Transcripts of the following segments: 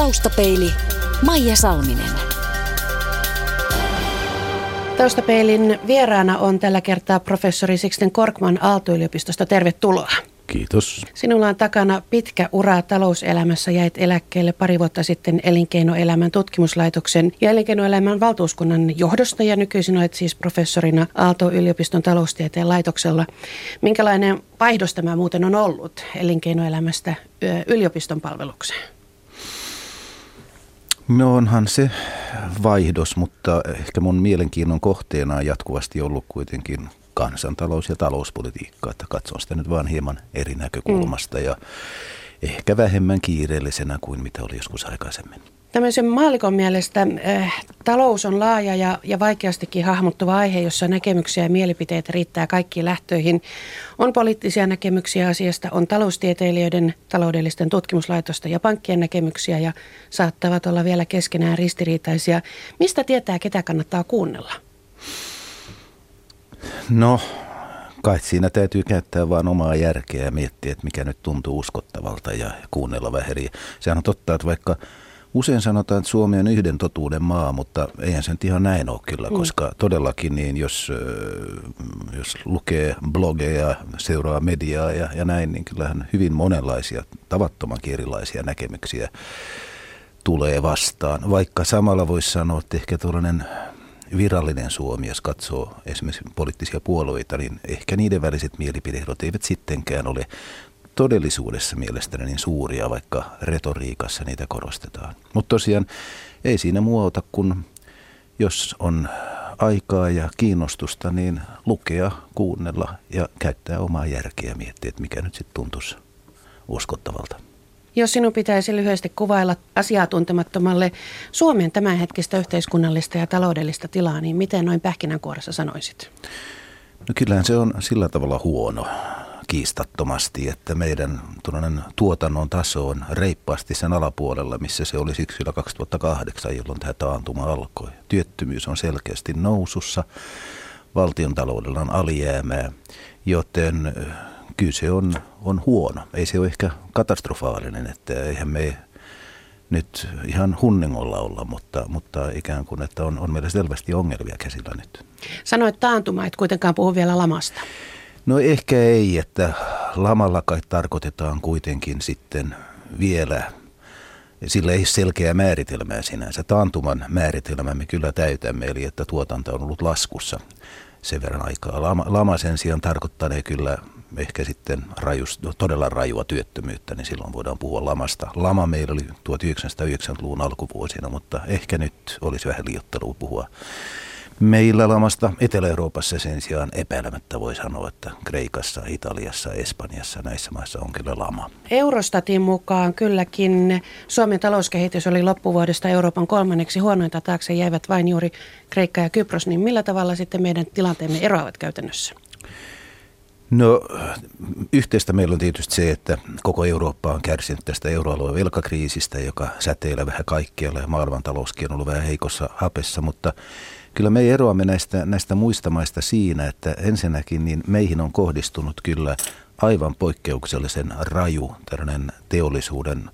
Taustapeili Maija Salminen. Taustapeilin vieraana on tällä kertaa professori Sixten Korkman Aalto-yliopistosta. Tervetuloa. Kiitos. Sinulla on takana pitkä ura talouselämässä. Jäit eläkkeelle pari vuotta sitten elinkeinoelämän tutkimuslaitoksen ja elinkeinoelämän valtuuskunnan johdosta ja nykyisin olet siis professorina Aalto-yliopiston taloustieteen laitoksella. Minkälainen vaihdos tämä muuten on ollut elinkeinoelämästä yliopiston palvelukseen? No onhan se vaihdos, mutta ehkä mun mielenkiinnon kohteena on jatkuvasti ollut kuitenkin kansantalous ja talouspolitiikka, että katson sitä nyt vaan hieman eri näkökulmasta mm. ja ehkä vähemmän kiireellisenä kuin mitä oli joskus aikaisemmin. Tämmöisen maalikon mielestä äh, talous on laaja ja, ja vaikeastikin hahmottuva aihe, jossa näkemyksiä ja mielipiteet riittää kaikkiin lähtöihin. On poliittisia näkemyksiä asiasta, on taloustieteilijöiden, taloudellisten tutkimuslaitosta ja pankkien näkemyksiä ja saattavat olla vielä keskenään ristiriitaisia. Mistä tietää, ketä kannattaa kuunnella? No, kai siinä täytyy käyttää vain omaa järkeä ja miettiä, että mikä nyt tuntuu uskottavalta ja kuunnella vähän eri. Sehän on totta, että vaikka Usein sanotaan, että Suomi on yhden totuuden maa, mutta eihän se nyt ihan näin ole kyllä, mm. koska todellakin niin jos, jos lukee blogeja, seuraa mediaa ja, ja näin, niin kyllähän hyvin monenlaisia, tavattomankin erilaisia näkemyksiä tulee vastaan. Vaikka samalla voisi sanoa, että ehkä tuollainen virallinen Suomi, jos katsoo esimerkiksi poliittisia puolueita, niin ehkä niiden väliset mielipideerot eivät sittenkään ole todellisuudessa mielestäni niin suuria, vaikka retoriikassa niitä korostetaan. Mutta tosiaan ei siinä muuta kuin jos on aikaa ja kiinnostusta, niin lukea, kuunnella ja käyttää omaa järkeä ja miettiä, että mikä nyt sitten tuntuisi uskottavalta. Jos sinun pitäisi lyhyesti kuvailla asiaa tuntemattomalle Suomen tämänhetkistä yhteiskunnallista ja taloudellista tilaa, niin miten noin pähkinänkuoressa sanoisit? No kyllähän se on sillä tavalla huono kiistattomasti, että meidän tuotannon taso on reippaasti sen alapuolella, missä se oli syksyllä 2008, jolloin tämä taantuma alkoi. Työttömyys on selkeästi nousussa, valtion taloudella on alijäämää, joten kyllä se on, on huono. Ei se ole ehkä katastrofaalinen, että eihän me nyt ihan hunningolla olla, mutta, mutta ikään kuin, että on, on meillä selvästi ongelmia käsillä nyt. Sanoit taantuma, et kuitenkaan puhu vielä lamasta. No ehkä ei, että lamalla kai tarkoitetaan kuitenkin sitten vielä, sillä ei selkeää määritelmää sinänsä. Taantuman määritelmä me kyllä täytämme, eli että tuotanto on ollut laskussa sen verran aikaa. Lama, lama sen sijaan tarkoittaa kyllä ehkä sitten rajus, todella rajua työttömyyttä, niin silloin voidaan puhua lamasta. Lama meillä oli 1990-luvun alkuvuosina, mutta ehkä nyt olisi vähän liottelua puhua meillä lamasta. Etelä-Euroopassa sen sijaan epäilemättä voi sanoa, että Kreikassa, Italiassa, Espanjassa näissä maissa on kyllä lama. Eurostatin mukaan kylläkin Suomen talouskehitys oli loppuvuodesta Euroopan kolmanneksi huonointa taakse jäivät vain juuri Kreikka ja Kypros, niin millä tavalla sitten meidän tilanteemme eroavat käytännössä? No yhteistä meillä on tietysti se, että koko Eurooppa on kärsinyt tästä euroalueen velkakriisistä, joka säteilee vähän kaikkialle ja maailmantalouskin on ollut vähän heikossa hapessa, mutta kyllä me eroamme näistä, näistä muista maista siinä, että ensinnäkin niin meihin on kohdistunut kyllä aivan poikkeuksellisen raju tällainen teollisuuden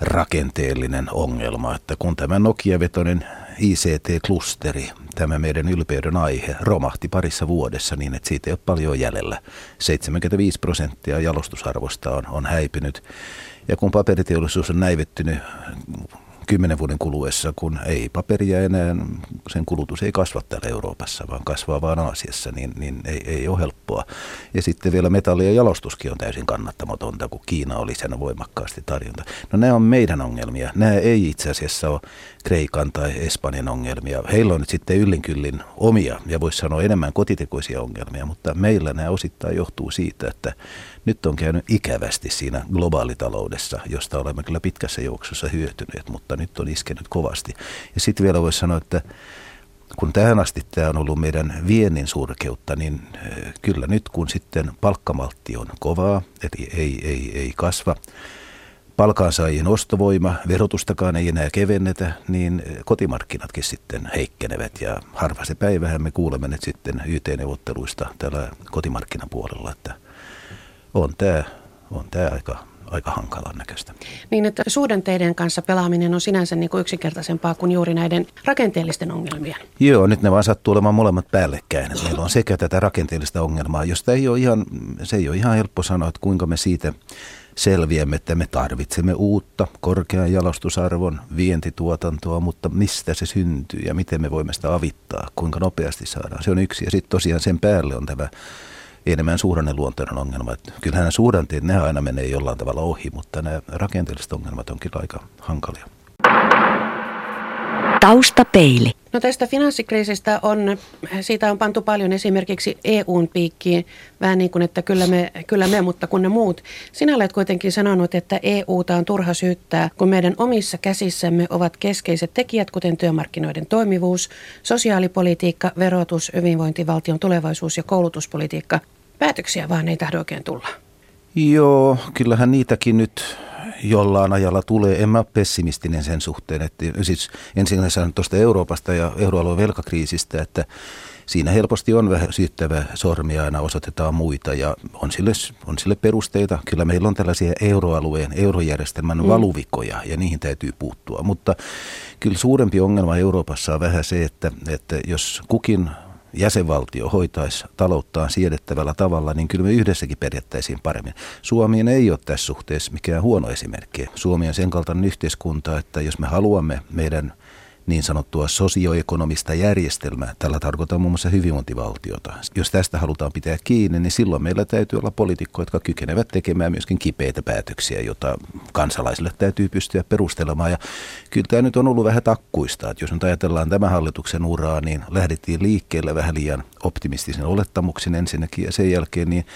rakenteellinen ongelma, että kun tämä Nokia-vetoinen ICT-klusteri, tämä meidän ylpeyden aihe, romahti parissa vuodessa niin, että siitä ei ole paljon jäljellä. 75 prosenttia jalostusarvosta on, on häipynyt. Ja kun paperiteollisuus on näivettynyt kymmenen vuoden kuluessa, kun ei paperia enää, sen kulutus ei kasva täällä Euroopassa, vaan kasvaa vain Aasiassa, niin, niin ei, ei ole helppoa. Ja sitten vielä metalli- ja jalostuskin on täysin kannattamatonta, kun Kiina oli sen voimakkaasti tarjonta. No nämä on meidän ongelmia. Nämä ei itse asiassa ole Kreikan tai Espanjan ongelmia. Heillä on nyt sitten yllinkyllin omia ja voisi sanoa enemmän kotitekoisia ongelmia, mutta meillä nämä osittain johtuu siitä, että nyt on käynyt ikävästi siinä globaalitaloudessa, josta olemme kyllä pitkässä juoksussa hyötyneet, mutta nyt on iskenyt kovasti. Ja sitten vielä voisi sanoa, että kun tähän asti tämä on ollut meidän viennin surkeutta, niin eh, kyllä nyt kun sitten palkkamaltti on kovaa, eli ei, ei, ei kasva, palkansaajien ostovoima, verotustakaan ei enää kevennetä, niin kotimarkkinatkin sitten heikkenevät. Ja harva se päivähän me kuulemme nyt sitten YT-neuvotteluista täällä kotimarkkinapuolella, että on tämä on tämä aika, aika hankalan näköistä. Niin, että suhdanteiden kanssa pelaaminen on sinänsä niin kuin yksinkertaisempaa kuin juuri näiden rakenteellisten ongelmien. Joo, nyt ne vaan sattuu olemaan molemmat päällekkäin. Meillä on sekä tätä rakenteellista ongelmaa, josta ei ole ihan, se ei ole ihan helppo sanoa, että kuinka me siitä selviämme, että me tarvitsemme uutta korkean jalostusarvon vientituotantoa, mutta mistä se syntyy ja miten me voimme sitä avittaa, kuinka nopeasti saadaan. Se on yksi ja sitten tosiaan sen päälle on tämä enemmän suhdanneluontoinen ongelma. Että kyllähän nämä suhdanteet, ne aina menee jollain tavalla ohi, mutta nämä rakenteelliset ongelmat on kyllä aika hankalia. Taustapeili. No tästä finanssikriisistä on, siitä on pantu paljon esimerkiksi EUn piikkiin, vähän niin kuin, että kyllä me, kyllä me, mutta kun ne muut. Sinä olet kuitenkin sanonut, että EUta on turha syyttää, kun meidän omissa käsissämme ovat keskeiset tekijät, kuten työmarkkinoiden toimivuus, sosiaalipolitiikka, verotus, hyvinvointivaltion tulevaisuus ja koulutuspolitiikka. Päätöksiä vaan ei tahdo oikein tulla. Joo, kyllähän niitäkin nyt jollain ajalla tulee. En mä ole pessimistinen sen suhteen, että siis ensin sanon tuosta Euroopasta ja euroalueen velkakriisistä, että siinä helposti on vähän syyttävä sormia aina osoitetaan muita ja on sille, on sille perusteita. Kyllä meillä on tällaisia euroalueen, eurojärjestelmän mm. valuvikoja ja niihin täytyy puuttua. Mutta kyllä suurempi ongelma Euroopassa on vähän se, että, että jos kukin jäsenvaltio hoitaisi talouttaan siedettävällä tavalla, niin kyllä me yhdessäkin pärjättäisiin paremmin. Suomi ei ole tässä suhteessa mikään huono esimerkki. Suomi on sen kaltainen yhteiskunta, että jos me haluamme meidän niin sanottua sosioekonomista järjestelmää. Tällä tarkoitan muun muassa hyvinvointivaltiota. Jos tästä halutaan pitää kiinni, niin silloin meillä täytyy olla poliitikkoja, jotka kykenevät tekemään myöskin kipeitä päätöksiä, joita kansalaisille täytyy pystyä perustelemaan. Ja kyllä tämä nyt on ollut vähän takkuista. Että jos nyt ajatellaan tämän hallituksen uraa, niin lähdettiin liikkeelle vähän liian optimistisen olettamuksen ensinnäkin ja sen jälkeen niin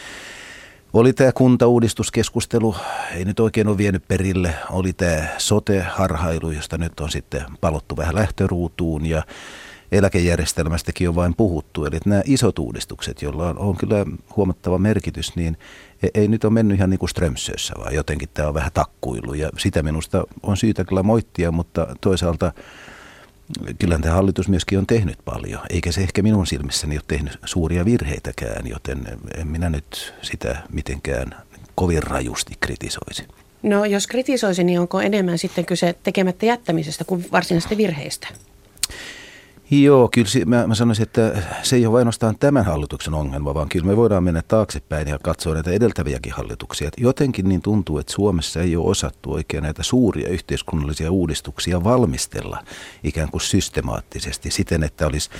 oli tämä kuntauudistuskeskustelu, ei nyt oikein ole vienyt perille. Oli tämä sote-harhailu, josta nyt on sitten palottu vähän lähtöruutuun ja eläkejärjestelmästäkin on vain puhuttu. Eli nämä isot uudistukset, joilla on, on kyllä huomattava merkitys, niin e, ei nyt ole mennyt ihan niin kuin Strömsössä, vaan jotenkin tämä on vähän takkuilu. Ja sitä minusta on syytä kyllä moittia, mutta toisaalta kyllähän tämä hallitus myöskin on tehnyt paljon, eikä se ehkä minun silmissäni ole tehnyt suuria virheitäkään, joten en minä nyt sitä mitenkään kovin rajusti kritisoisi. No jos kritisoisi, niin onko enemmän sitten kyse tekemättä jättämisestä kuin varsinaisista virheistä? Joo, kyllä mä, mä sanoisin, että se ei ole ainoastaan tämän hallituksen ongelma, vaan kyllä me voidaan mennä taaksepäin ja katsoa näitä edeltäviäkin hallituksia. Että jotenkin niin tuntuu, että Suomessa ei ole osattu oikein näitä suuria yhteiskunnallisia uudistuksia valmistella ikään kuin systemaattisesti siten, että olisi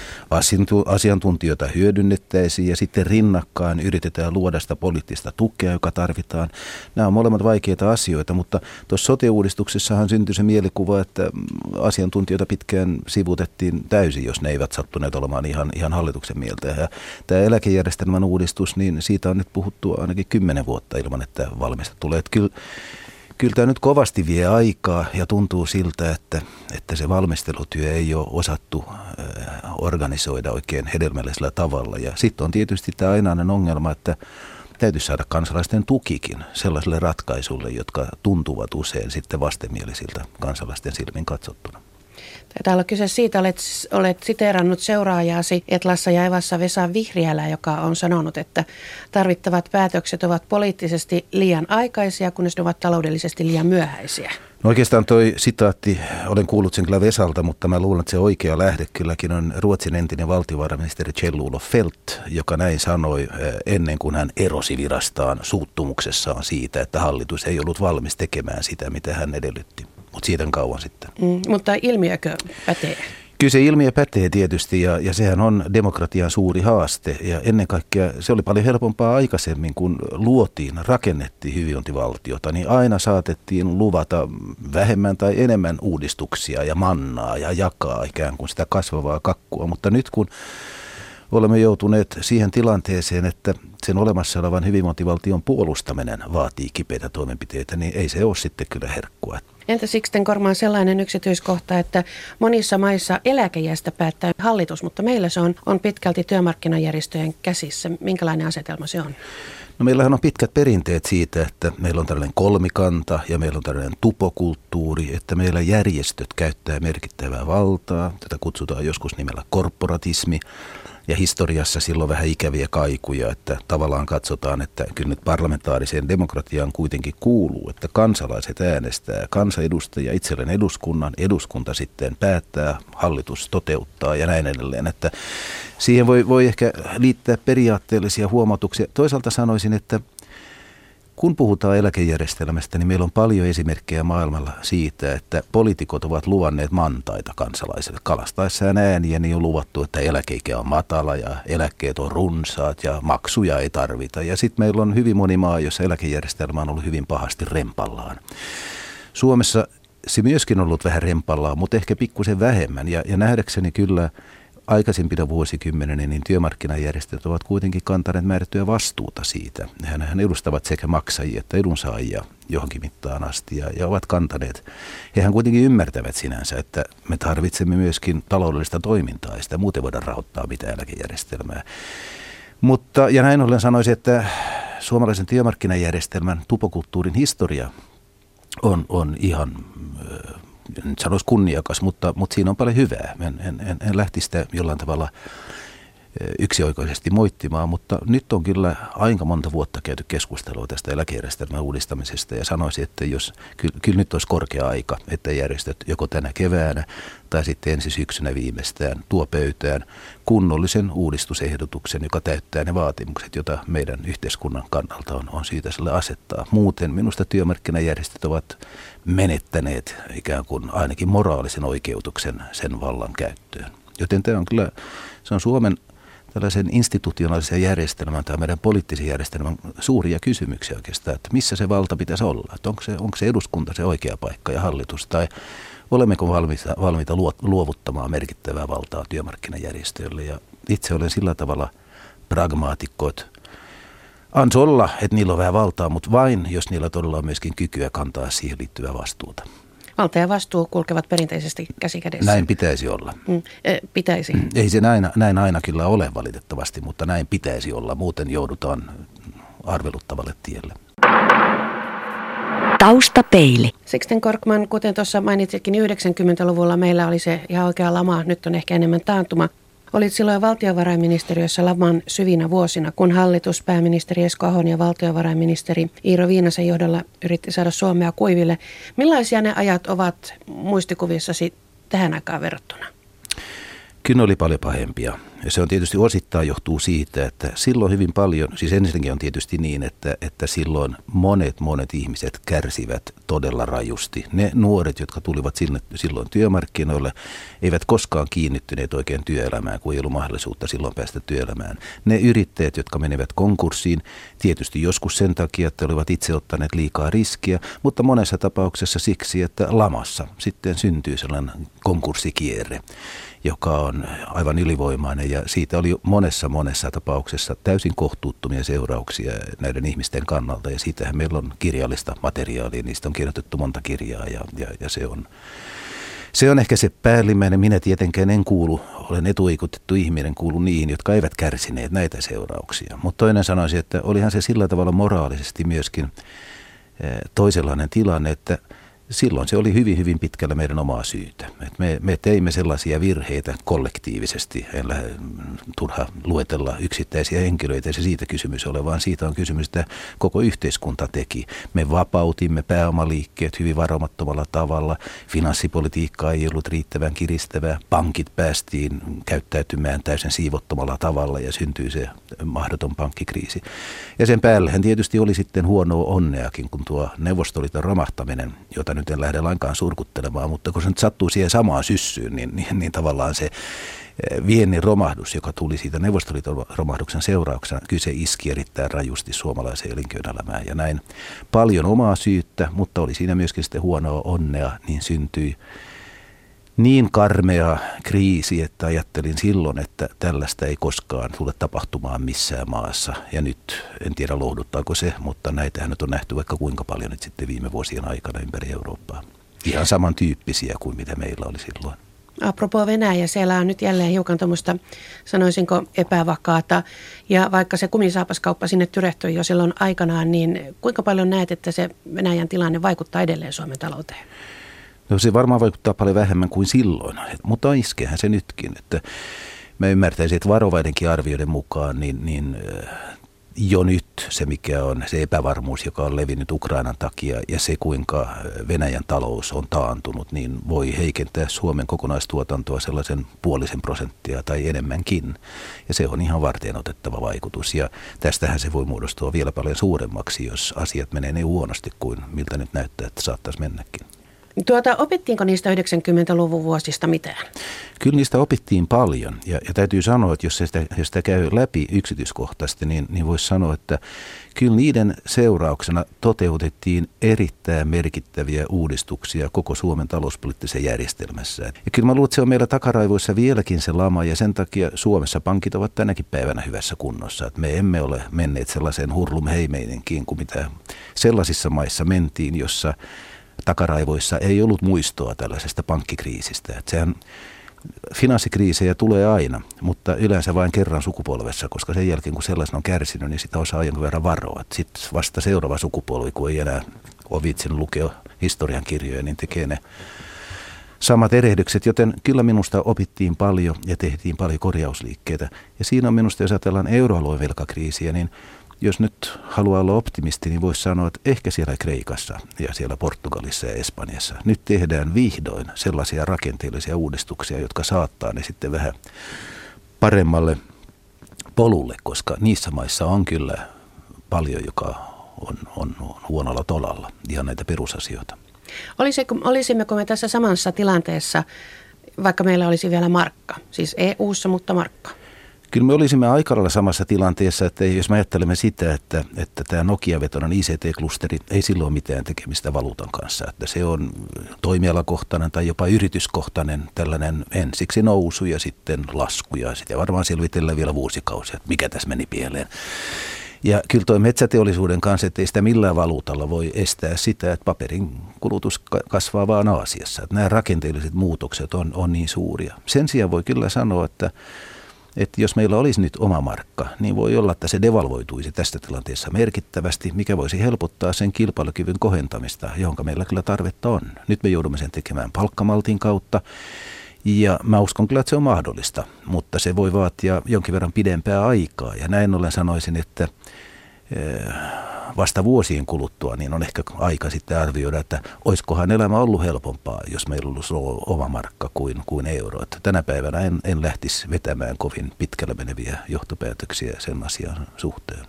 asiantuntijoita hyödynnettäisiin ja sitten rinnakkain yritetään luoda sitä poliittista tukea, joka tarvitaan. Nämä on molemmat vaikeita asioita, mutta tuossa sote-uudistuksessahan syntyi se mielikuva, että asiantuntijoita pitkään sivutettiin täysin täysin, jos ne eivät sattuneet olemaan ihan, ihan hallituksen mieltä. Ja tämä eläkejärjestelmän uudistus, niin siitä on nyt puhuttu ainakin kymmenen vuotta ilman, että valmista tulee. Että kyllä, kyllä tämä nyt kovasti vie aikaa ja tuntuu siltä, että, että se valmistelutyö ei ole osattu organisoida oikein hedelmällisellä tavalla. Ja sitten on tietysti tämä ainainen ongelma, että täytyy saada kansalaisten tukikin sellaisille ratkaisuille, jotka tuntuvat usein sitten vastenmielisiltä kansalaisten silmin katsottuna. Taitaa olla kyse siitä, olet, olet siteerannut seuraajaasi Etlassa ja Evassa Vesa Vihriälä, joka on sanonut, että tarvittavat päätökset ovat poliittisesti liian aikaisia, kunnes ne ovat taloudellisesti liian myöhäisiä. No oikeastaan toi sitaatti, olen kuullut sen kyllä Vesalta, mutta mä luulen, että se oikea lähde kylläkin on Ruotsin entinen valtiovarainministeri Kjell-Olof Felt, joka näin sanoi eh, ennen kuin hän erosi virastaan suuttumuksessaan siitä, että hallitus ei ollut valmis tekemään sitä, mitä hän edellytti mutta siitä on kauan sitten. Mm, mutta ilmiökö pätee? Kyllä se ilmiö pätee tietysti ja, ja sehän on demokratian suuri haaste ja ennen kaikkea se oli paljon helpompaa aikaisemmin, kun luotiin, rakennettiin hyvinvointivaltiota, niin aina saatettiin luvata vähemmän tai enemmän uudistuksia ja mannaa ja jakaa ikään kuin sitä kasvavaa kakkua, mutta nyt kun olemme joutuneet siihen tilanteeseen, että sen olemassa olevan hyvinvointivaltion puolustaminen vaatii kipeitä toimenpiteitä, niin ei se ole sitten kyllä herkkua. Entä Sixten Kormaan sellainen yksityiskohta, että monissa maissa eläkejästä päättää hallitus, mutta meillä se on, on pitkälti työmarkkinajärjestöjen käsissä. Minkälainen asetelma se on? No meillähän on pitkät perinteet siitä, että meillä on tällainen kolmikanta ja meillä on tällainen tupokulttuuri, että meillä järjestöt käyttää merkittävää valtaa. Tätä kutsutaan joskus nimellä korporatismi. Ja historiassa silloin vähän ikäviä kaikuja, että tavallaan katsotaan, että kyllä nyt parlamentaariseen demokratiaan kuitenkin kuuluu, että kansalaiset äänestää, kansanedustaja itselleen eduskunnan, eduskunta sitten päättää, hallitus toteuttaa ja näin edelleen, että siihen voi, voi ehkä liittää periaatteellisia huomautuksia. Toisaalta sanoisin, että kun puhutaan eläkejärjestelmästä, niin meillä on paljon esimerkkejä maailmalla siitä, että poliitikot ovat luvanneet mantaita kansalaisille. Kalastaessaan ääniä niin on luvattu, että eläkeikä on matala ja eläkkeet on runsaat ja maksuja ei tarvita. Ja sitten meillä on hyvin moni maa, jossa eläkejärjestelmä on ollut hyvin pahasti rempallaan. Suomessa se myöskin on ollut vähän rempallaan, mutta ehkä pikkusen vähemmän. Ja, ja nähdäkseni kyllä aikaisempina vuosikymmeninä niin työmarkkinajärjestöt ovat kuitenkin kantaneet määrättyä vastuuta siitä. Hän edustavat sekä maksajia että edunsaajia johonkin mittaan asti ja, ja ovat kantaneet. Hehän kuitenkin ymmärtävät sinänsä, että me tarvitsemme myöskin taloudellista toimintaa ja sitä muuten voidaan rahoittaa mitään eläkejärjestelmää. Mutta, ja näin ollen sanoisin, että suomalaisen työmarkkinajärjestelmän tupokulttuurin historia on, on ihan nyt sanoisi kunniakas, mutta, mutta siinä on paljon hyvää. En, en, en, en lähtisi sitä jollain tavalla yksioikoisesti moittimaan, mutta nyt on kyllä aika monta vuotta käyty keskustelua tästä eläkejärjestelmän uudistamisesta ja sanoisin, että jos, kyllä, kyllä nyt olisi korkea aika, että järjestöt joko tänä keväänä tai sitten ensi syksynä viimeistään tuo pöytään kunnollisen uudistusehdotuksen, joka täyttää ne vaatimukset, joita meidän yhteiskunnan kannalta on, on syytä sille asettaa. Muuten minusta työmarkkinajärjestöt ovat menettäneet ikään kuin ainakin moraalisen oikeutuksen sen vallan käyttöön. Joten tämä on kyllä, se on Suomen tällaisen institutionaalisen järjestelmän tai meidän poliittisen järjestelmän suuria kysymyksiä oikeastaan, että missä se valta pitäisi olla, että onko se, onko se eduskunta se oikea paikka ja hallitus? Tai olemmeko valmiita, valmiita luovuttamaan merkittävää valtaa työmarkkinajärjestöille? Ja itse olen sillä tavalla pragmaatikko, että Ans olla, että niillä on vähän valtaa, mutta vain, jos niillä todella on myöskin kykyä kantaa siihen liittyvää vastuuta. Valta ja vastuu kulkevat perinteisesti käsi kädessä. Näin pitäisi olla. Mm, e, pitäisi. Ei se näin, näin aina kyllä ole valitettavasti, mutta näin pitäisi olla. Muuten joudutaan arveluttavalle tielle. Taustapeili. Sixten Korkman, kuten tuossa mainitsitkin, 90-luvulla meillä oli se ihan oikea lama, nyt on ehkä enemmän taantuma. Olit silloin valtiovarainministeriössä laman syvinä vuosina, kun hallitus, pääministeri Esko Ahon ja valtiovarainministeri Iiro Viinasen johdolla yritti saada Suomea kuiville. Millaisia ne ajat ovat muistikuvissasi tähän aikaan verrattuna? Kyllä oli paljon pahempia. Ja se on tietysti osittain johtuu siitä, että silloin hyvin paljon, siis ensinnäkin on tietysti niin, että, että silloin monet monet ihmiset kärsivät todella rajusti. Ne nuoret, jotka tulivat sinne, silloin työmarkkinoille, eivät koskaan kiinnittyneet oikein työelämään, kun ei ollut mahdollisuutta silloin päästä työelämään. Ne yrittäjät, jotka menivät konkurssiin, tietysti joskus sen takia, että olivat itse ottaneet liikaa riskiä, mutta monessa tapauksessa siksi, että lamassa sitten syntyy sellainen konkurssikierre joka on aivan ylivoimainen ja siitä oli monessa monessa tapauksessa täysin kohtuuttomia seurauksia näiden ihmisten kannalta ja siitähän meillä on kirjallista materiaalia, niistä on kirjoitettu monta kirjaa ja, ja, ja se on se on ehkä se päällimmäinen. Minä tietenkään en kuulu, olen etuikutettu ihminen, kuulu niihin, jotka eivät kärsineet näitä seurauksia. Mutta toinen sanoisi, että olihan se sillä tavalla moraalisesti myöskin eh, toisenlainen tilanne, että – silloin se oli hyvin, hyvin pitkällä meidän omaa syytä. Et me, me teimme sellaisia virheitä kollektiivisesti. En lähde turha luetella yksittäisiä henkilöitä, se siitä kysymys ole, vaan siitä on kysymys, että koko yhteiskunta teki. Me vapautimme pääomaliikkeet hyvin varomattomalla tavalla. Finanssipolitiikka ei ollut riittävän kiristävää. Pankit päästiin käyttäytymään täysin siivottomalla tavalla ja syntyi se mahdoton pankkikriisi. Ja sen päällähän tietysti oli sitten huonoa onneakin, kun tuo Neuvostoliiton romahtaminen, jota nyt en lähde lainkaan surkuttelemaan, mutta kun se nyt sattuu siihen samaan syssyyn, niin, niin, niin tavallaan se eh, viennin romahdus, joka tuli siitä Neuvostoliiton romahduksen seurauksena, kyllä se iski erittäin rajusti suomalaiseen elinkeinoelämään. Ja näin paljon omaa syyttä, mutta oli siinä myöskin sitten huonoa onnea, niin syntyi niin karmea kriisi, että ajattelin silloin, että tällaista ei koskaan tule tapahtumaan missään maassa. Ja nyt en tiedä lohduttaako se, mutta näitähän nyt on nähty vaikka kuinka paljon nyt sitten viime vuosien aikana ympäri Eurooppaa. Ihan samantyyppisiä kuin mitä meillä oli silloin. Apropo Venäjä, siellä on nyt jälleen hiukan tuommoista, sanoisinko, epävakaata. Ja vaikka se kumisaapaskauppa sinne tyrehtyi jo silloin aikanaan, niin kuinka paljon näet, että se Venäjän tilanne vaikuttaa edelleen Suomen talouteen? No se varmaan vaikuttaa paljon vähemmän kuin silloin, mutta iskehän se nytkin. Että mä ymmärtäisin, että varovaidenkin arvioiden mukaan, niin, niin jo nyt se, mikä on se epävarmuus, joka on levinnyt Ukrainan takia ja se, kuinka Venäjän talous on taantunut, niin voi heikentää Suomen kokonaistuotantoa sellaisen puolisen prosenttia tai enemmänkin. Ja se on ihan varten otettava vaikutus. Ja tästähän se voi muodostua vielä paljon suuremmaksi, jos asiat menee niin huonosti kuin miltä nyt näyttää, että saattaisi mennäkin. Tuota, opittiinko niistä 90-luvun vuosista mitään? Kyllä niistä opittiin paljon ja, ja täytyy sanoa, että jos sitä, jos sitä käy läpi yksityiskohtaisesti, niin, niin voisi sanoa, että kyllä niiden seurauksena toteutettiin erittäin merkittäviä uudistuksia koko Suomen talouspoliittisessa järjestelmässä. Ja kyllä mä luulen, että se on meillä takaraivoissa vieläkin se lama ja sen takia Suomessa pankit ovat tänäkin päivänä hyvässä kunnossa. Että me emme ole menneet sellaiseen hurlumheimeinenkin kuin mitä sellaisissa maissa mentiin, jossa takaraivoissa ei ollut muistoa tällaisesta pankkikriisistä. Että sehän finanssikriisejä tulee aina, mutta yleensä vain kerran sukupolvessa, koska sen jälkeen kun sellaisen on kärsinyt, niin sitä osaa jonkun verran varoa. Sitten vasta seuraava sukupolvi, kun ei enää ole viitsinyt lukea historian kirjoja, niin tekee ne samat erehdykset, joten kyllä minusta opittiin paljon ja tehtiin paljon korjausliikkeitä. Ja siinä on minusta, jos ajatellaan euroalueen velkakriisiä, niin jos nyt haluaa olla optimisti, niin voisi sanoa, että ehkä siellä Kreikassa ja siellä Portugalissa ja Espanjassa nyt tehdään vihdoin sellaisia rakenteellisia uudistuksia, jotka saattaa ne sitten vähän paremmalle polulle, koska niissä maissa on kyllä paljon, joka on, on, on huonolla tolalla, ihan näitä perusasioita. Olisiko, olisimmeko me tässä samassa tilanteessa, vaikka meillä olisi vielä markka, siis EU-ssa, mutta markka? Kyllä me olisimme aika lailla samassa tilanteessa, että jos me ajattelemme sitä, että, että tämä Nokia-vetoinen ICT-klusteri ei silloin mitään tekemistä valuutan kanssa, että se on toimialakohtainen tai jopa yrityskohtainen tällainen ensiksi nousu ja sitten lasku ja sitä varmaan selvitellään vielä vuosikausia, että mikä tässä meni pieleen. Ja kyllä tuo metsäteollisuuden kanssa, että ei sitä millään valuutalla voi estää sitä, että paperin kulutus kasvaa vaan Aasiassa. Että nämä rakenteelliset muutokset on, on niin suuria. Sen sijaan voi kyllä sanoa, että että jos meillä olisi nyt oma markka, niin voi olla, että se devalvoituisi tästä tilanteessa merkittävästi, mikä voisi helpottaa sen kilpailukyvyn kohentamista, johon meillä kyllä tarvetta on. Nyt me joudumme sen tekemään palkkamaltin kautta. Ja mä uskon kyllä, että se on mahdollista, mutta se voi vaatia jonkin verran pidempää aikaa. Ja näin ollen sanoisin, että eh, vasta vuosien kuluttua, niin on ehkä aika sitten arvioida, että olisikohan elämä ollut helpompaa, jos meillä olisi ollut oma markka kuin, kuin euro. Että tänä päivänä en, en lähtisi vetämään kovin pitkälle meneviä johtopäätöksiä sen asian suhteen.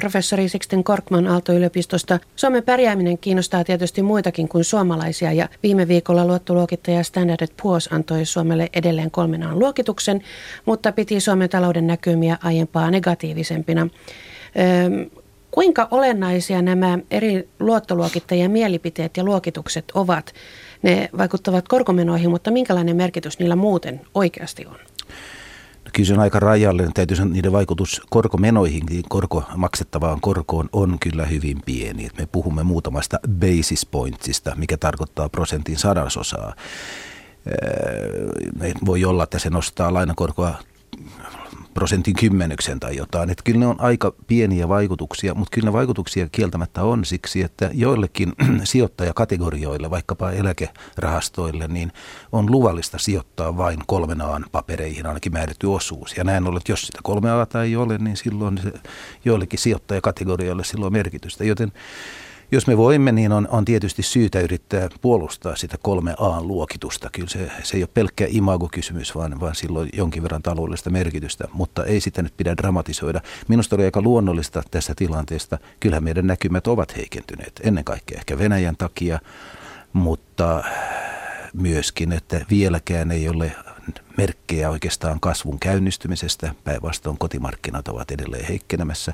Professori Sixten Korkman Aalto-yliopistosta. Suomen pärjääminen kiinnostaa tietysti muitakin kuin suomalaisia ja viime viikolla luottoluokittaja Standard Poor's antoi Suomelle edelleen kolmenaan luokituksen, mutta piti Suomen talouden näkymiä aiempaa negatiivisempina. Kuinka olennaisia nämä eri luottoluokittajien mielipiteet ja luokitukset ovat? Ne vaikuttavat korkomenoihin, mutta minkälainen merkitys niillä muuten oikeasti on? No kyllä se on aika rajallinen. Täytyy sanoa, niiden vaikutus korkomenoihin, korko maksettavaan korkoon on kyllä hyvin pieni. Me puhumme muutamasta basis pointsista, mikä tarkoittaa prosentin sadasosaa. Voi olla, että se nostaa lainakorkoa prosentin kymmenyksen tai jotain. Että kyllä ne on aika pieniä vaikutuksia, mutta kyllä ne vaikutuksia kieltämättä on siksi, että joillekin sijoittajakategorioille, vaikkapa eläkerahastoille, niin on luvallista sijoittaa vain kolmen aan papereihin ainakin määrätty osuus. Ja näin ollen, että jos sitä kolme aata ei ole, niin silloin se joillekin sijoittajakategorioille silloin merkitystä. Joten jos me voimme, niin on, on tietysti syytä yrittää puolustaa sitä kolme A-luokitusta. Kyllä se, se ei ole pelkkä imago-kysymys, vaan, vaan silloin jonkin verran taloudellista merkitystä, mutta ei sitä nyt pidä dramatisoida. Minusta oli aika luonnollista tässä tilanteesta. Kyllähän meidän näkymät ovat heikentyneet, ennen kaikkea ehkä Venäjän takia, mutta myöskin, että vieläkään ei ole merkkejä oikeastaan kasvun käynnistymisestä. Päinvastoin kotimarkkinat ovat edelleen heikkenemässä.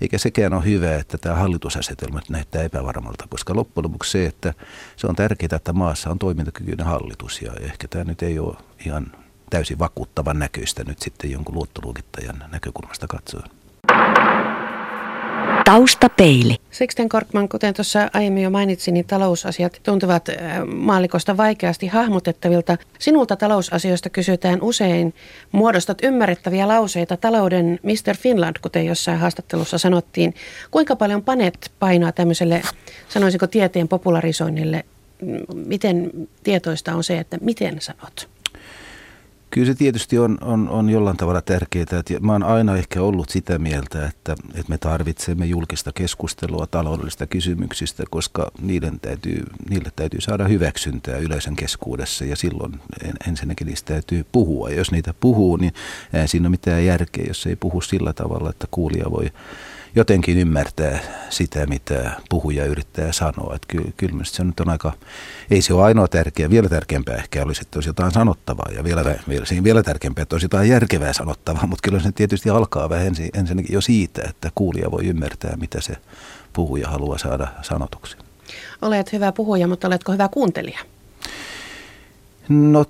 Eikä sekään ole hyvä, että tämä hallitusasetelma näyttää epävarmalta, koska loppujen lopuksi se, että se on tärkeää, että maassa on toimintakykyinen hallitus. Ja ehkä tämä nyt ei ole ihan täysin vakuuttavan näköistä nyt sitten jonkun luottoluokittajan näkökulmasta katsoen. Taustapeili. Sixten Korkman, kuten tuossa aiemmin jo mainitsin, niin talousasiat tuntuvat äh, maalikosta vaikeasti hahmotettavilta. Sinulta talousasioista kysytään usein. Muodostat ymmärrettäviä lauseita talouden Mr. Finland, kuten jossain haastattelussa sanottiin. Kuinka paljon panet painaa tämmöiselle, sanoisinko tieteen popularisoinnille? Miten tietoista on se, että miten sanot? Kyllä se tietysti on, on, on jollain tavalla tärkeää. Että mä oon aina ehkä ollut sitä mieltä, että, että me tarvitsemme julkista keskustelua taloudellisista kysymyksistä, koska niiden täytyy, niille täytyy saada hyväksyntää yleisön keskuudessa ja silloin ensinnäkin niistä täytyy puhua. Ja jos niitä puhuu, niin siinä ole mitään järkeä, jos ei puhu sillä tavalla, että kuulija voi jotenkin ymmärtää sitä, mitä puhuja yrittää sanoa. Että kyllä, kyllä se nyt on aika, ei se ole ainoa tärkeä, vielä tärkeämpää ehkä olisi, että olisi jotain sanottavaa ja vielä, vielä, vielä tärkeämpää, että olisi jotain järkevää sanottavaa, mutta kyllä se tietysti alkaa vähän ensin, ensinnäkin jo siitä, että kuulija voi ymmärtää, mitä se puhuja haluaa saada sanotuksi. Olet hyvä puhuja, mutta oletko hyvä kuuntelija? No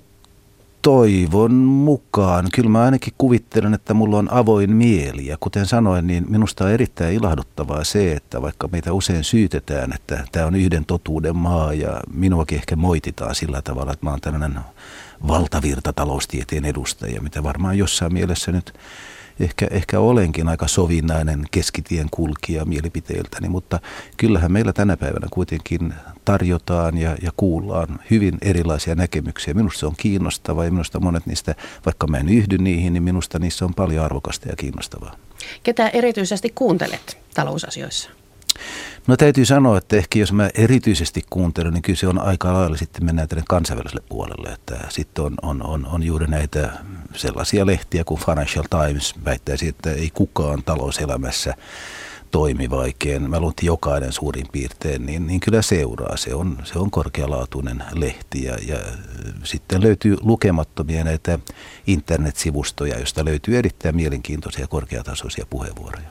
toivon mukaan. Kyllä mä ainakin kuvittelen, että mulla on avoin mieli. Ja kuten sanoin, niin minusta on erittäin ilahduttavaa se, että vaikka meitä usein syytetään, että tämä on yhden totuuden maa ja minuakin ehkä moititaan sillä tavalla, että mä oon tällainen valtavirta taloustieteen edustaja, mitä varmaan jossain mielessä nyt ehkä, ehkä olenkin aika sovinnainen keskitien kulkija mielipiteiltäni, mutta kyllähän meillä tänä päivänä kuitenkin tarjotaan ja, ja kuullaan hyvin erilaisia näkemyksiä. Minusta se on kiinnostavaa ja minusta monet niistä, vaikka mä en yhdy niihin, niin minusta niissä on paljon arvokasta ja kiinnostavaa. Ketä erityisesti kuuntelet talousasioissa? No täytyy sanoa, että ehkä jos mä erityisesti kuuntelen, niin kyllä se on aika lailla sitten mennään tänne kansainväliselle puolelle. Että sitten on, on, on, on juuri näitä sellaisia lehtiä kuin Financial Times väittäisi, että ei kukaan talouselämässä toimi vaikeen. Mä luulen, jokainen suurin piirtein, niin, niin kyllä seuraa. Se on, se on korkealaatuinen lehti ja, ja sitten löytyy lukemattomia näitä internetsivustoja, joista löytyy erittäin mielenkiintoisia korkeatasoisia puheenvuoroja.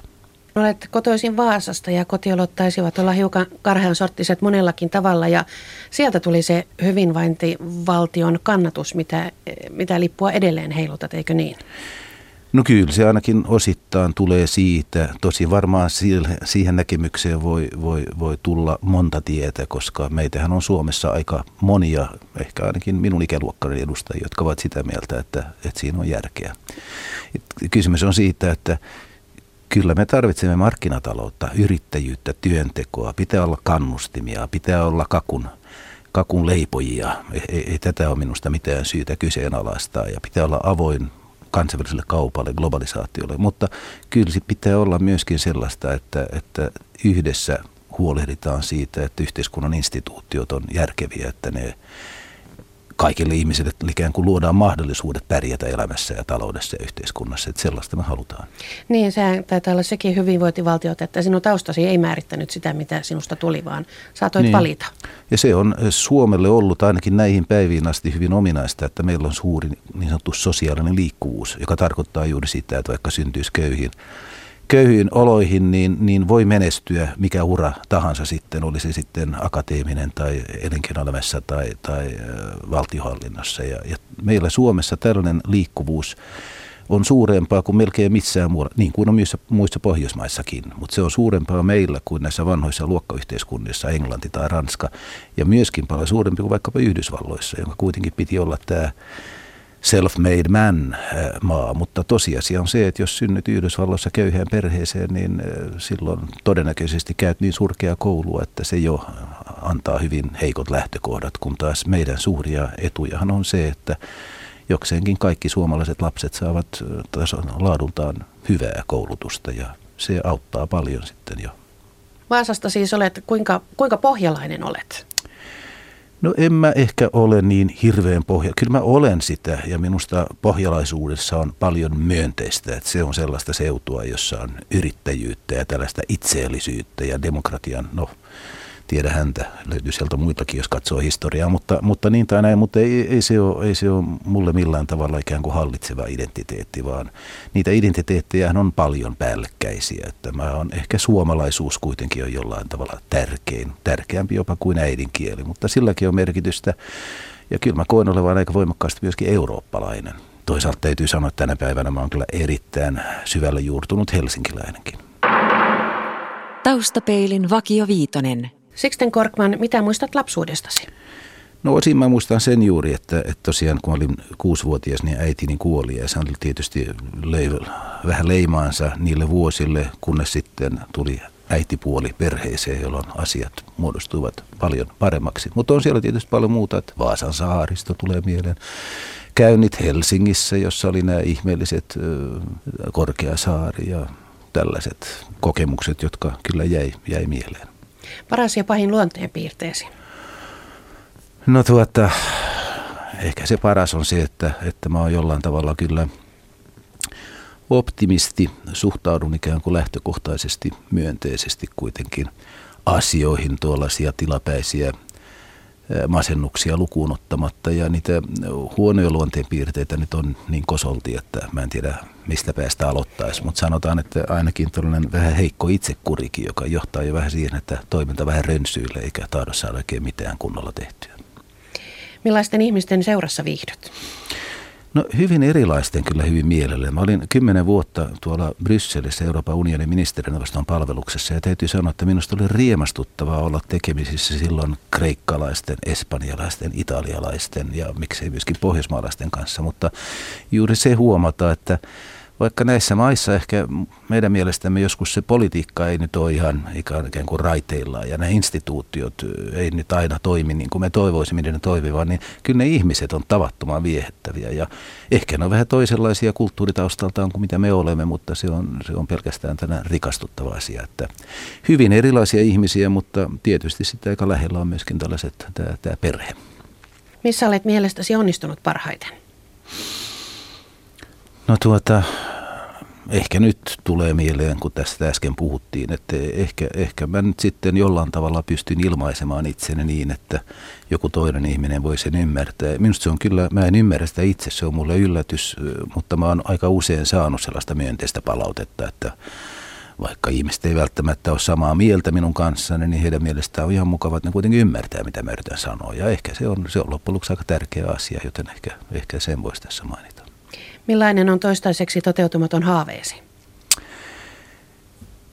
Olet kotoisin Vaasasta ja kotiolot taisivat olla hiukan karhean sorttiset monellakin tavalla ja sieltä tuli se hyvinvointivaltion kannatus, mitä, mitä lippua edelleen heilutat, eikö niin? No kyllä, se ainakin osittain tulee siitä. Tosi varmaan siihen näkemykseen voi, voi, voi tulla monta tietä, koska meitähän on Suomessa aika monia, ehkä ainakin minun ikäluokkani edustajia, jotka ovat sitä mieltä, että, että siinä on järkeä. Kysymys on siitä, että Kyllä me tarvitsemme markkinataloutta, yrittäjyyttä, työntekoa, pitää olla kannustimia, pitää olla kakun, kakun leipojia. Ei, ei, ei tätä ole minusta mitään syytä kyseenalaistaa ja pitää olla avoin kansainväliselle kaupalle, globalisaatiolle, mutta kyllä se pitää olla myöskin sellaista, että, että yhdessä huolehditaan siitä, että yhteiskunnan instituutiot on järkeviä, että ne kaikille ihmisille ikään kuin luodaan mahdollisuudet pärjätä elämässä ja taloudessa ja yhteiskunnassa. Että sellaista me halutaan. Niin, se taitaa olla sekin hyvinvointivaltiot, että sinun taustasi ei määrittänyt sitä, mitä sinusta tuli, vaan saatoit niin. valita. Ja se on Suomelle ollut ainakin näihin päiviin asti hyvin ominaista, että meillä on suuri niin sanottu sosiaalinen liikkuvuus, joka tarkoittaa juuri sitä, että vaikka syntyisi köyhiin köyhiin oloihin, niin, niin voi menestyä mikä ura tahansa sitten, oli se sitten akateeminen tai elinkeinoelämässä tai, tai valtiohallinnossa. Ja, ja meillä Suomessa tällainen liikkuvuus on suurempaa kuin melkein missään muualla, niin kuin on myös muissa Pohjoismaissakin, mutta se on suurempaa meillä kuin näissä vanhoissa luokkayhteiskunnissa, Englanti tai Ranska, ja myöskin paljon suurempi kuin vaikkapa Yhdysvalloissa, jonka kuitenkin piti olla tämä self-made man äh, maa, mutta tosiasia on se, että jos synnyt Yhdysvalloissa köyhään perheeseen, niin äh, silloin todennäköisesti käyt niin surkea koulua, että se jo antaa hyvin heikot lähtökohdat, kun taas meidän suuria etujahan on se, että jokseenkin kaikki suomalaiset lapset saavat äh, tason laadultaan hyvää koulutusta ja se auttaa paljon sitten jo. Vaasasta siis olet, kuinka, kuinka pohjalainen olet? No en mä ehkä ole niin hirveän pohja. Kyllä mä olen sitä ja minusta pohjalaisuudessa on paljon myönteistä. Että se on sellaista seutua, jossa on yrittäjyyttä ja tällaista itseellisyyttä ja demokratian, no tiedä häntä, löytyy sieltä muitakin, jos katsoo historiaa, mutta, mutta niin tai näin, mutta ei, ei, se ole, ei se ole mulle millään tavalla ikään kuin hallitseva identiteetti, vaan niitä identiteettejä on paljon päällekkäisiä, että mä on, ehkä suomalaisuus kuitenkin on jollain tavalla tärkein, tärkeämpi jopa kuin äidinkieli, mutta silläkin on merkitystä, ja kyllä mä koen olevan aika voimakkaasti myöskin eurooppalainen. Toisaalta täytyy sanoa, että tänä päivänä mä oon kyllä erittäin syvälle juurtunut helsinkiläinenkin. Taustapeilin Vakio Viitonen. Sixten Korkman, mitä muistat lapsuudestasi? No osin mä muistan sen juuri, että, että tosiaan kun olin kuusivuotias, niin äitini kuoli ja se tietysti löi vähän leimaansa niille vuosille, kunnes sitten tuli äitipuoli perheeseen, jolloin asiat muodostuivat paljon paremmaksi. Mutta on siellä tietysti paljon muuta, että Vaasan saaristo tulee mieleen. Käynnit Helsingissä, jossa oli nämä ihmeelliset Korkeasaari ja tällaiset kokemukset, jotka kyllä jäi, jäi mieleen. Paras ja pahin luonteenpiirteesi? No tuota, ehkä se paras on se, että, että mä oon jollain tavalla kyllä optimisti, suhtaudun ikään kuin lähtökohtaisesti myönteisesti kuitenkin asioihin, tuollaisia tilapäisiä masennuksia lukuun ottamatta. Ja niitä huonoja luonteenpiirteitä nyt on niin kosolti, että mä en tiedä mistä päästä aloittaisi. Mutta sanotaan, että ainakin tällainen vähän heikko itsekurikin, joka johtaa jo vähän siihen, että toiminta vähän rönsyilee eikä tahdo saada oikein mitään kunnolla tehtyä. Millaisten ihmisten seurassa viihdyt? No hyvin erilaisten kyllä hyvin mielelle. Mä olin kymmenen vuotta tuolla Brysselissä Euroopan unionin ministerineuvoston palveluksessa ja täytyy sanoa, että minusta oli riemastuttavaa olla tekemisissä silloin kreikkalaisten, espanjalaisten, italialaisten ja miksei myöskin pohjoismaalaisten kanssa. Mutta juuri se huomata, että vaikka näissä maissa ehkä meidän mielestämme joskus se politiikka ei nyt ole ihan ikään kuin raiteillaan ja nämä instituutiot ei nyt aina toimi niin kuin me toivoisimme ne toimivan, niin kyllä ne ihmiset on tavattoman viehettäviä ja ehkä ne on vähän toisenlaisia kulttuuritaustaltaan kuin mitä me olemme, mutta se on, se on pelkästään tänä rikastuttava asia, että hyvin erilaisia ihmisiä, mutta tietysti sitten aika lähellä on myöskin tällaiset tämä, tämä perhe. Missä olet mielestäsi onnistunut parhaiten? No tuota, ehkä nyt tulee mieleen, kun tästä äsken puhuttiin, että ehkä, ehkä mä nyt sitten jollain tavalla pystyn ilmaisemaan itseni niin, että joku toinen ihminen voi sen ymmärtää. Minusta se on kyllä, mä en ymmärrä sitä itse, se on mulle yllätys, mutta mä oon aika usein saanut sellaista myönteistä palautetta, että vaikka ihmiset ei välttämättä ole samaa mieltä minun kanssani, niin heidän mielestään on ihan mukava, että ne kuitenkin ymmärtää, mitä mä yritän sanoa. Ja ehkä se on, se on loppujen lopuksi aika tärkeä asia, joten ehkä, ehkä sen voisi tässä mainita. Millainen on toistaiseksi toteutumaton haaveesi?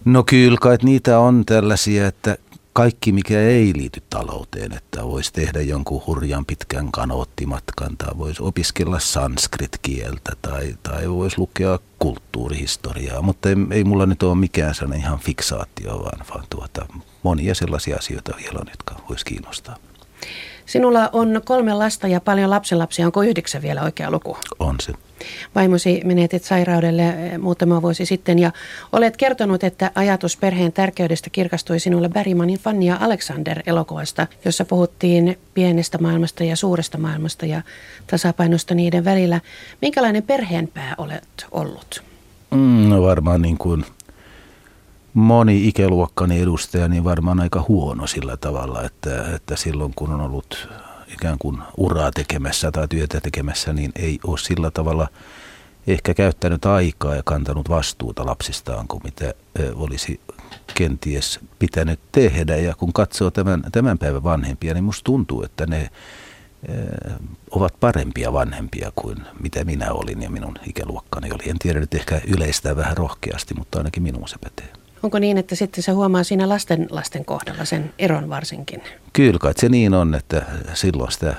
No kyllä, kai niitä on tällaisia, että kaikki mikä ei liity talouteen, että voisi tehdä jonkun hurjan pitkän kanoottimatkan tai voisi opiskella sanskrit-kieltä tai, tai voisi lukea kulttuurihistoriaa, mutta ei, ei mulla nyt ole mikään sellainen ihan fiksaatio, vaan, vaan tuota, monia sellaisia asioita vielä on, jotka voisi kiinnostaa. Sinulla on kolme lasta ja paljon lapsenlapsia. Onko yhdeksän vielä oikea luku? On se. Vaimosi menetit sairaudelle eh, muutama vuosi sitten ja olet kertonut, että ajatus perheen tärkeydestä kirkastui sinulle Bergmanin Fanny ja Alexander elokuvasta, jossa puhuttiin pienestä maailmasta ja suuresta maailmasta ja tasapainosta niiden välillä. Minkälainen perheenpää olet ollut? Mm, no varmaan niin kuin moni ikäluokkani edustaja, niin varmaan aika huono sillä tavalla, että, että silloin kun on ollut ikään kuin uraa tekemässä tai työtä tekemässä, niin ei ole sillä tavalla ehkä käyttänyt aikaa ja kantanut vastuuta lapsistaan kuin mitä olisi kenties pitänyt tehdä. Ja kun katsoo tämän, tämän päivän vanhempia, niin musta tuntuu, että ne ovat parempia vanhempia kuin mitä minä olin ja minun ikäluokkani oli. En tiedä nyt ehkä yleistää vähän rohkeasti, mutta ainakin minun se pätee. Onko niin, että sitten se huomaa siinä lasten lasten kohdalla sen eron varsinkin? Kyllä kai se niin on, että silloin sitä,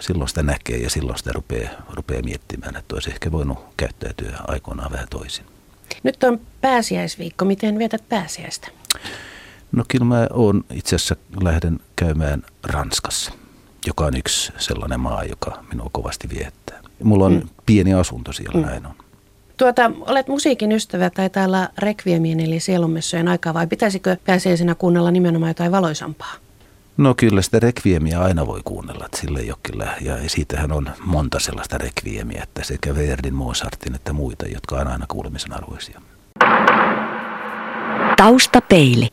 silloin sitä näkee ja silloin sitä rupeaa, rupeaa miettimään, että olisi ehkä voinut käyttäytyä aikoinaan vähän toisin. Nyt on pääsiäisviikko. Miten vietät pääsiäistä? No kyllä mä oon itse asiassa lähden käymään Ranskassa, joka on yksi sellainen maa, joka minua kovasti viettää. Mulla on mm. pieni asunto siellä, mm. näin on. Tuota, olet musiikin ystävä, taitaa olla rekviemien eli sielunmessujen aikaa vai pitäisikö pääsiäisenä kuunnella nimenomaan jotain valoisampaa? No kyllä sitä rekviemiä aina voi kuunnella, että sille ei kyllä. Ja siitähän on monta sellaista rekviemiä, että sekä Verdin, Mozartin että muita, jotka on aina kuulemisen arvoisia. Taustapeili.